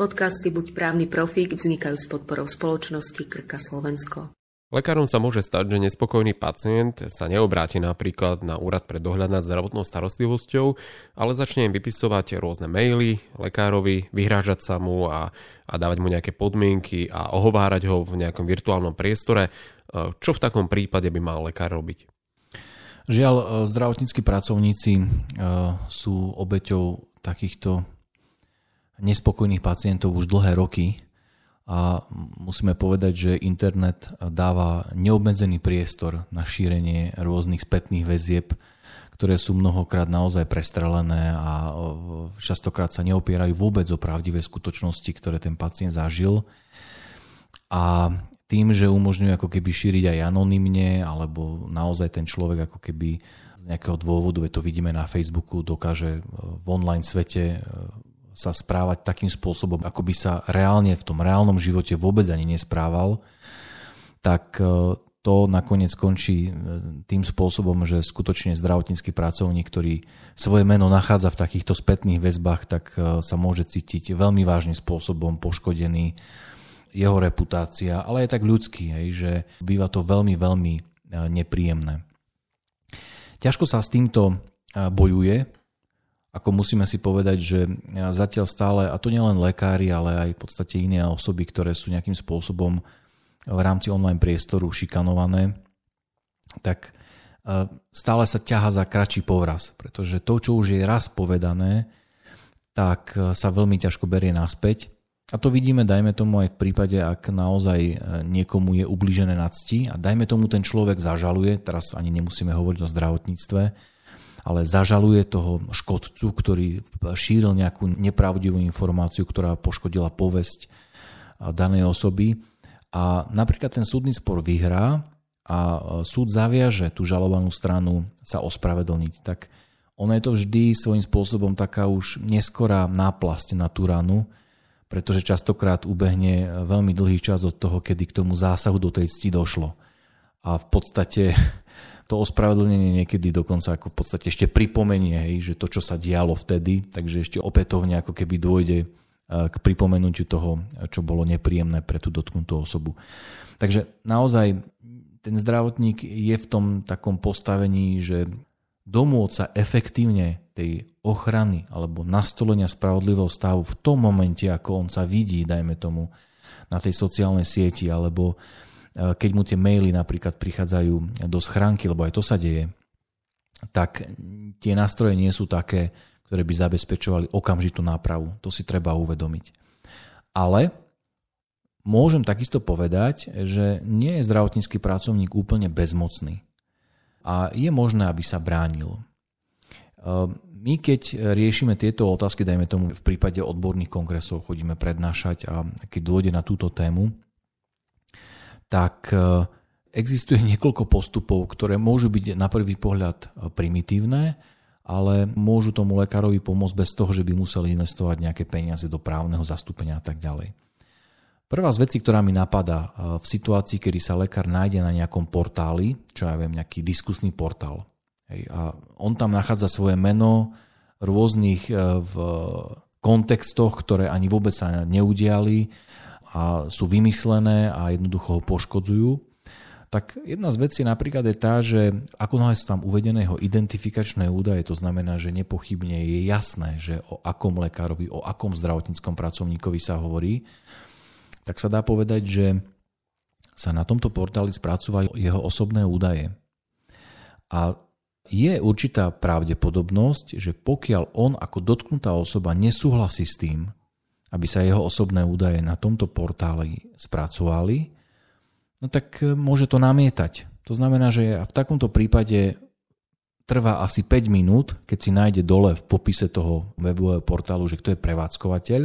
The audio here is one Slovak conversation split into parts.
Podcasty Buď právny profík vznikajú s podporou spoločnosti Krka Slovensko. Lekárom sa môže stať, že nespokojný pacient sa neobráti napríklad na úrad pre dohľad nad zdravotnou starostlivosťou, ale začne im vypisovať rôzne maily lekárovi, vyhrážať sa mu a, a dávať mu nejaké podmienky a ohovárať ho v nejakom virtuálnom priestore. Čo v takom prípade by mal lekár robiť? Žiaľ, zdravotníckí pracovníci e, sú obeťou takýchto nespokojných pacientov už dlhé roky a musíme povedať, že internet dáva neobmedzený priestor na šírenie rôznych spätných väzieb, ktoré sú mnohokrát naozaj prestrelené a častokrát sa neopierajú vôbec o pravdivé skutočnosti, ktoré ten pacient zažil. A tým, že umožňujú ako keby šíriť aj anonymne, alebo naozaj ten človek ako keby z nejakého dôvodu, to vidíme na Facebooku, dokáže v online svete sa správať takým spôsobom, ako by sa reálne v tom reálnom živote vôbec ani nesprával, tak e, to nakoniec skončí e, tým spôsobom, že skutočne zdravotnícky pracovník, ktorý svoje meno nachádza v takýchto spätných väzbách, tak e, sa môže cítiť veľmi vážnym spôsobom poškodený jeho reputácia, ale aj tak ľudský, že býva to veľmi, veľmi nepríjemné. Ťažko sa s týmto bojuje, ako musíme si povedať, že zatiaľ stále, a to nielen lekári, ale aj v podstate iné osoby, ktoré sú nejakým spôsobom v rámci online priestoru šikanované, tak e, stále sa ťaha za kratší povraz, pretože to, čo už je raz povedané, tak e, sa veľmi ťažko berie naspäť. A to vidíme, dajme tomu aj v prípade, ak naozaj e, niekomu je ublížené na cti a dajme tomu ten človek zažaluje, teraz ani nemusíme hovoriť o zdravotníctve, ale zažaluje toho škodcu, ktorý šíril nejakú nepravdivú informáciu, ktorá poškodila povesť danej osoby. A napríklad ten súdny spor vyhrá a súd zaviaže tú žalovanú stranu sa ospravedlniť. Tak ono je to vždy svojím spôsobom taká už neskorá náplasť na tú ranu, pretože častokrát ubehne veľmi dlhý čas od toho, kedy k tomu zásahu do tej cti došlo. A v podstate to ospravedlnenie niekedy dokonca ako v podstate ešte pripomenie, hej, že to, čo sa dialo vtedy, takže ešte opätovne ako keby dôjde e, k pripomenutiu toho, čo bolo nepríjemné pre tú dotknutú osobu. Takže naozaj ten zdravotník je v tom takom postavení, že domôcť sa efektívne tej ochrany alebo nastolenia spravodlivého stavu v tom momente, ako on sa vidí, dajme tomu, na tej sociálnej sieti alebo keď mu tie maily napríklad prichádzajú do schránky, lebo aj to sa deje, tak tie nástroje nie sú také, ktoré by zabezpečovali okamžitú nápravu. To si treba uvedomiť. Ale môžem takisto povedať, že nie je zdravotnícky pracovník úplne bezmocný. A je možné, aby sa bránil. Eh, my keď riešime tieto otázky, dajme tomu v prípade odborných kongresov, chodíme prednášať a keď dôjde na túto tému, tak e, existuje niekoľko postupov, ktoré môžu byť na prvý pohľad e, primitívne, ale môžu tomu lekárovi pomôcť bez toho, že by museli investovať nejaké peniaze do právneho zastúpenia a tak ďalej. Prvá z vecí, ktorá mi napadá e, v situácii, kedy sa lekár nájde na nejakom portáli, čo ja viem, nejaký diskusný portál, hej, a on tam nachádza svoje meno rôznych v kontextoch, ktoré ani vôbec sa neudiali, a sú vymyslené a jednoducho ho poškodzujú, tak jedna z vecí napríklad je tá, že ako náhle sú tam uvedené jeho identifikačné údaje, to znamená, že nepochybne je jasné, že o akom lekárovi, o akom zdravotníckom pracovníkovi sa hovorí, tak sa dá povedať, že sa na tomto portáli spracúvajú jeho osobné údaje. A je určitá pravdepodobnosť, že pokiaľ on ako dotknutá osoba nesúhlasí s tým, aby sa jeho osobné údaje na tomto portáli spracovali, no tak e, môže to namietať. To znamená, že v takomto prípade trvá asi 5 minút, keď si nájde dole v popise toho webového portálu, že kto je prevádzkovateľ,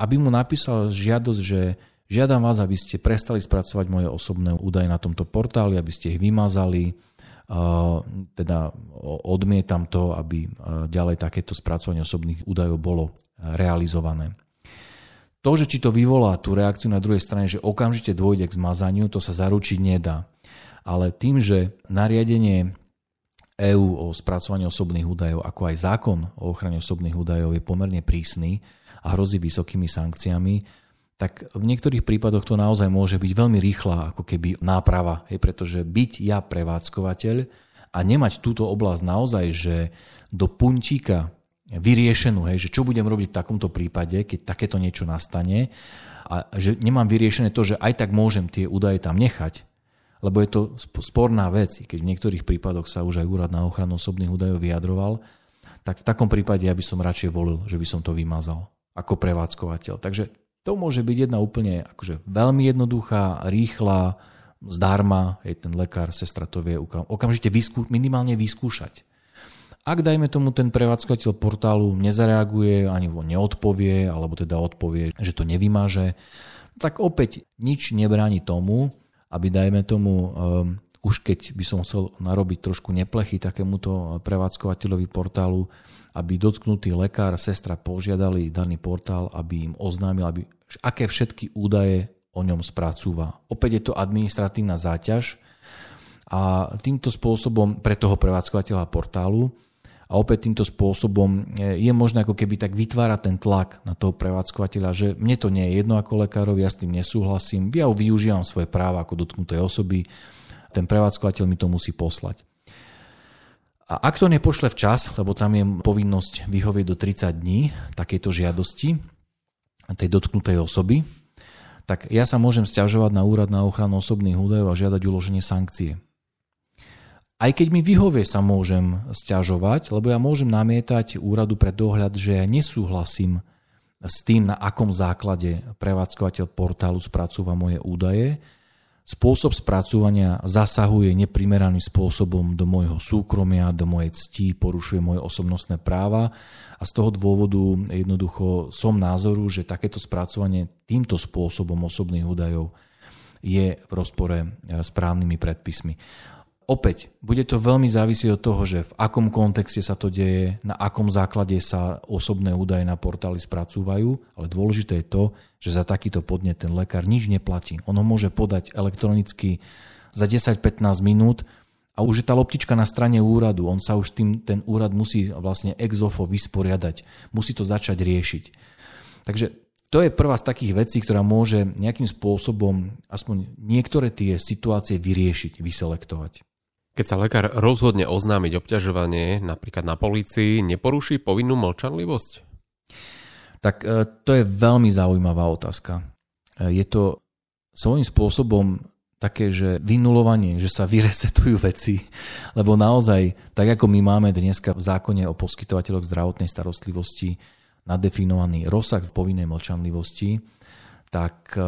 aby mu napísal žiadosť, že žiadam vás, aby ste prestali spracovať moje osobné údaje na tomto portáli, aby ste ich vymazali, teda odmietam to, aby ďalej takéto spracovanie osobných údajov bolo realizované. To, že či to vyvolá tú reakciu na druhej strane, že okamžite dôjde k zmazaniu, to sa zaručiť nedá. Ale tým, že nariadenie EÚ o spracovaní osobných údajov, ako aj zákon o ochrane osobných údajov je pomerne prísny a hrozí vysokými sankciami, tak v niektorých prípadoch to naozaj môže byť veľmi rýchla ako keby náprava, hej, pretože byť ja prevádzkovateľ a nemať túto oblasť naozaj, že do puntíka vyriešenú, hej, že čo budem robiť v takomto prípade, keď takéto niečo nastane a že nemám vyriešené to, že aj tak môžem tie údaje tam nechať, lebo je to sporná vec, keď v niektorých prípadoch sa už aj úrad na ochranu osobných údajov vyjadroval, tak v takom prípade ja by som radšej volil, že by som to vymazal ako prevádzkovateľ. Takže to môže byť jedna úplne akože veľmi jednoduchá, rýchla, zdarma, hej, ten lekár, sestra to vie okamžite vyskú, minimálne vyskúšať. Ak dajme tomu ten prevádzkovateľ portálu nezareaguje, ani neodpovie, alebo teda odpovie, že to nevymaže, tak opäť nič nebráni tomu, aby dajme tomu, um, už keď by som chcel narobiť trošku neplechy takémuto prevádzkovateľovi portálu, aby dotknutý lekár, sestra požiadali daný portál, aby im oznámil, aby, aké všetky údaje o ňom spracúva. Opäť je to administratívna záťaž a týmto spôsobom pre toho prevádzkovateľa portálu a opäť týmto spôsobom e, je možné ako keby tak vytvárať ten tlak na toho prevádzkovateľa, že mne to nie je jedno ako lekárovi, ja s tým nesúhlasím, ja využívam svoje práva ako dotknuté osoby, ten prevádzkovateľ mi to musí poslať. A ak to nepošle včas, lebo tam je povinnosť vyhovieť do 30 dní takejto žiadosti tej dotknutej osoby, tak ja sa môžem stiažovať na úrad na ochranu osobných údajov a žiadať uloženie sankcie. Aj keď mi vyhovie sa môžem stiažovať, lebo ja môžem namietať úradu pre dohľad, že ja nesúhlasím s tým, na akom základe prevádzkovateľ portálu spracúva moje údaje, Spôsob spracúvania zasahuje neprimeraným spôsobom do môjho súkromia, do mojej cti, porušuje moje osobnostné práva a z toho dôvodu jednoducho som názoru, že takéto spracovanie týmto spôsobom osobných údajov je v rozpore s právnymi predpismi. Opäť, bude to veľmi závisieť od toho, že v akom kontexte sa to deje, na akom základe sa osobné údaje na portáli spracúvajú, ale dôležité je to, že za takýto podnet ten lekár nič neplatí. On ho môže podať elektronicky za 10-15 minút a už je tá loptička na strane úradu. On sa už tým, ten úrad musí vlastne ex ofo vysporiadať, musí to začať riešiť. Takže to je prvá z takých vecí, ktorá môže nejakým spôsobom aspoň niektoré tie situácie vyriešiť, vyselektovať. Keď sa lekár rozhodne oznámiť obťažovanie napríklad na policii, neporuší povinnú mlčanlivosť? Tak e, to je veľmi zaujímavá otázka. E, je to svojím spôsobom také, že vynulovanie, že sa vyresetujú veci, lebo naozaj, tak ako my máme dneska v zákone o poskytovateľoch zdravotnej starostlivosti nadefinovaný rozsah povinnej mlčanlivosti, tak e,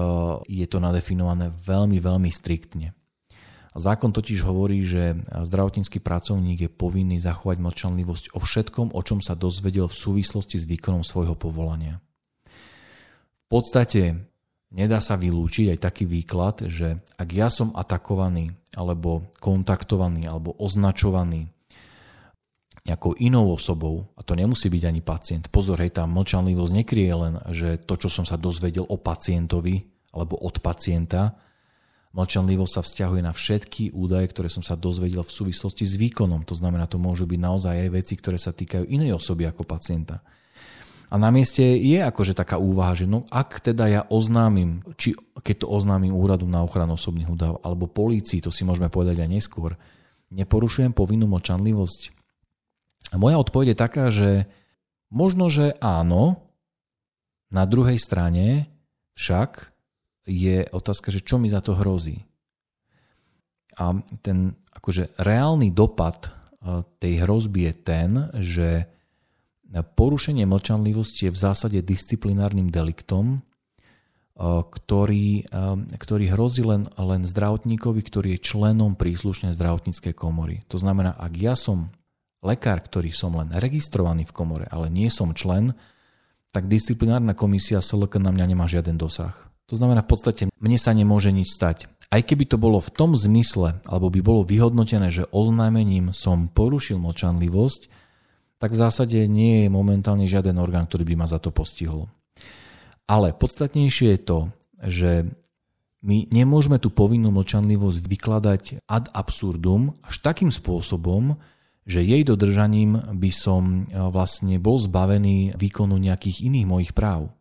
je to nadefinované veľmi, veľmi striktne. Zákon totiž hovorí, že zdravotnícky pracovník je povinný zachovať mlčanlivosť o všetkom, o čom sa dozvedel v súvislosti s výkonom svojho povolania. V podstate nedá sa vylúčiť aj taký výklad, že ak ja som atakovaný, alebo kontaktovaný, alebo označovaný nejakou inou osobou, a to nemusí byť ani pacient. Pozor, hej, tá mlčanlivosť nekrie len, že to, čo som sa dozvedel o pacientovi, alebo od pacienta, Mlčanlivosť sa vzťahuje na všetky údaje, ktoré som sa dozvedel v súvislosti s výkonom. To znamená, to môžu byť naozaj aj veci, ktoré sa týkajú inej osoby ako pacienta. A na mieste je akože taká úvaha, že no ak teda ja oznámim, či keď to oznámim úradu na ochranu osobných údajov alebo polícii, to si môžeme povedať aj neskôr, neporušujem povinnú mlčanlivosť. A moja odpoveď je taká, že možno, že áno, na druhej strane však je otázka, že čo mi za to hrozí. A ten akože reálny dopad tej hrozby je ten, že porušenie mlčanlivosti je v zásade disciplinárnym deliktom, ktorý, ktorý hrozí len, len zdravotníkovi, ktorý je členom príslušnej zdravotníckej komory. To znamená, ak ja som lekár, ktorý som len registrovaný v komore, ale nie som člen, tak disciplinárna komisia SLK na mňa nemá žiaden dosah. To znamená v podstate, mne sa nemôže nič stať. Aj keby to bolo v tom zmysle, alebo by bolo vyhodnotené, že oznámením som porušil mlčanlivosť, tak v zásade nie je momentálne žiaden orgán, ktorý by ma za to postihol. Ale podstatnejšie je to, že my nemôžeme tú povinnú mlčanlivosť vykladať ad absurdum až takým spôsobom, že jej dodržaním by som e, vlastne bol zbavený výkonu nejakých iných mojich práv.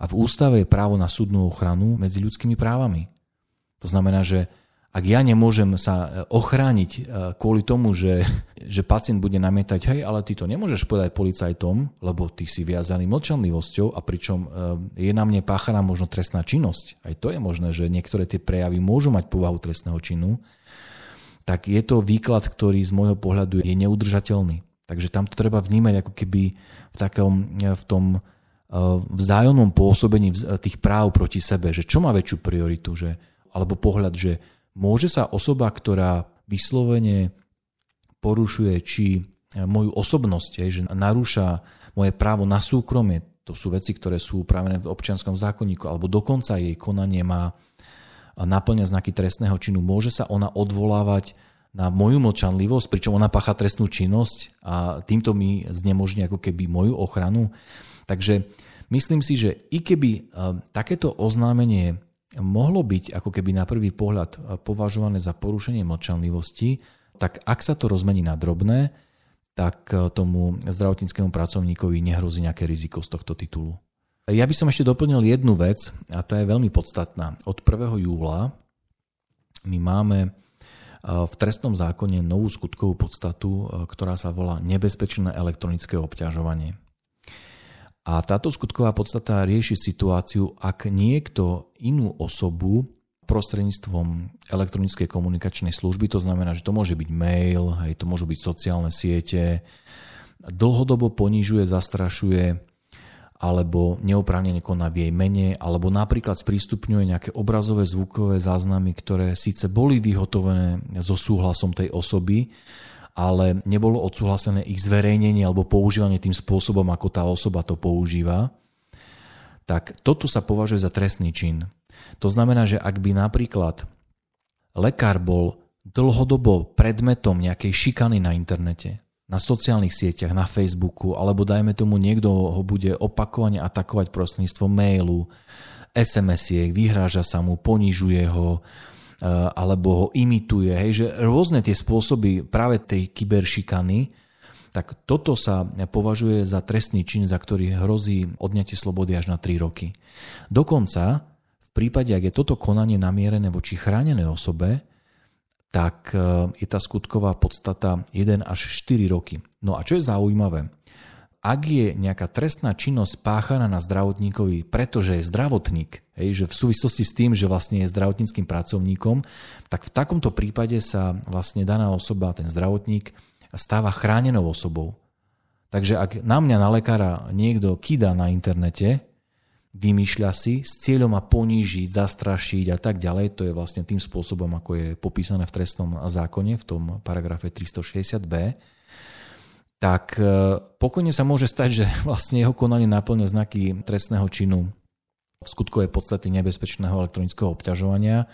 A v ústave je právo na súdnu ochranu medzi ľudskými právami. To znamená, že ak ja nemôžem sa e, ochrániť e, kvôli tomu, že, že pacient bude namietať, hej, ale ty to nemôžeš povedať policajtom, lebo ty si viazaný mlčanlivosťou a pričom je na mne páchaná možno trestná činnosť. Aj to je možné, že niektoré tie prejavy môžu mať povahu trestného činu tak je to výklad, ktorý z môjho pohľadu je neudržateľný. Takže tam to treba vnímať ako keby v, takom, v tom vzájomnom pôsobení tých práv proti sebe, že čo má väčšiu prioritu, že, alebo pohľad, že môže sa osoba, ktorá vyslovene porušuje či eh, moju osobnosť, že narúša moje právo na súkromie, to sú veci, ktoré sú upravené v občianskom zákonníku, alebo dokonca jej konanie má naplňa znaky trestného činu, môže sa ona odvolávať na moju mlčanlivosť, pričom ona pacha trestnú činnosť a týmto mi znemožní ako keby moju ochranu. Takže myslím si, že i keby e, takéto oznámenie mohlo byť ako keby na prvý pohľad e, považované za porušenie mlčanlivosti, tak ak sa to rozmení na drobné, tak e, tomu zdravotníckému pracovníkovi nehrozí nejaké riziko z tohto titulu. Ja by som ešte doplnil jednu vec, a tá je veľmi podstatná. Od 1. júla my máme v trestnom zákone novú skutkovú podstatu, ktorá sa volá nebezpečné elektronické obťažovanie. A táto skutková podstata rieši situáciu, ak niekto inú osobu prostredníctvom elektronickej komunikačnej služby, to znamená, že to môže byť mail, hej, to môžu byť sociálne siete, dlhodobo ponižuje, zastrašuje, alebo neoprávnene koná v jej mene, alebo napríklad sprístupňuje nejaké obrazové, zvukové záznamy, ktoré síce boli vyhotovené so súhlasom tej osoby, ale nebolo odsúhlasené ich zverejnenie alebo používanie tým spôsobom, ako tá osoba to používa, tak toto sa považuje za trestný čin. To znamená, že ak by napríklad lekár bol dlhodobo predmetom nejakej šikany na internete, na sociálnych sieťach, na Facebooku, alebo dajme tomu niekto ho bude opakovane atakovať prostredníctvom mailu, SMS-iek, vyhráža sa mu, ponižuje ho, alebo ho imituje. Hej, že rôzne tie spôsoby práve tej kyberšikany, tak toto sa považuje za trestný čin, za ktorý hrozí odňatie slobody až na 3 roky. Dokonca v prípade, ak je toto konanie namierené voči chránenej osobe, tak e, je tá skutková podstata 1 až 4 roky. No a čo je zaujímavé, ak je nejaká trestná činnosť páchaná na zdravotníkovi, pretože je zdravotník, hej, že v súvislosti s tým, že vlastne je zdravotníckým pracovníkom, tak v takomto prípade sa vlastne daná osoba, ten zdravotník, stáva chránenou osobou. Takže ak na mňa, na lekára, niekto kýda na internete, vymýšľa si s cieľom ma ponížiť, zastrašiť a tak ďalej. To je vlastne tým spôsobom, ako je popísané v trestnom zákone, v tom paragrafe 360b. Tak e, pokojne sa môže stať, že vlastne jeho konanie naplňa znaky trestného činu v skutkovej podstate nebezpečného elektronického obťažovania.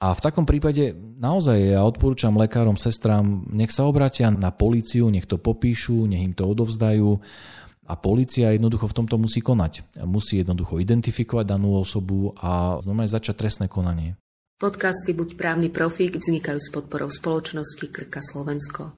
A v takom prípade naozaj ja odporúčam lekárom, sestrám, nech sa obratia na políciu, nech to popíšu, nech im to odovzdajú a policia jednoducho v tomto musí konať. Musí jednoducho identifikovať danú osobu a znamená začať trestné konanie. Podcasty Buď právny profík vznikajú s podporou spoločnosti Krka Slovensko.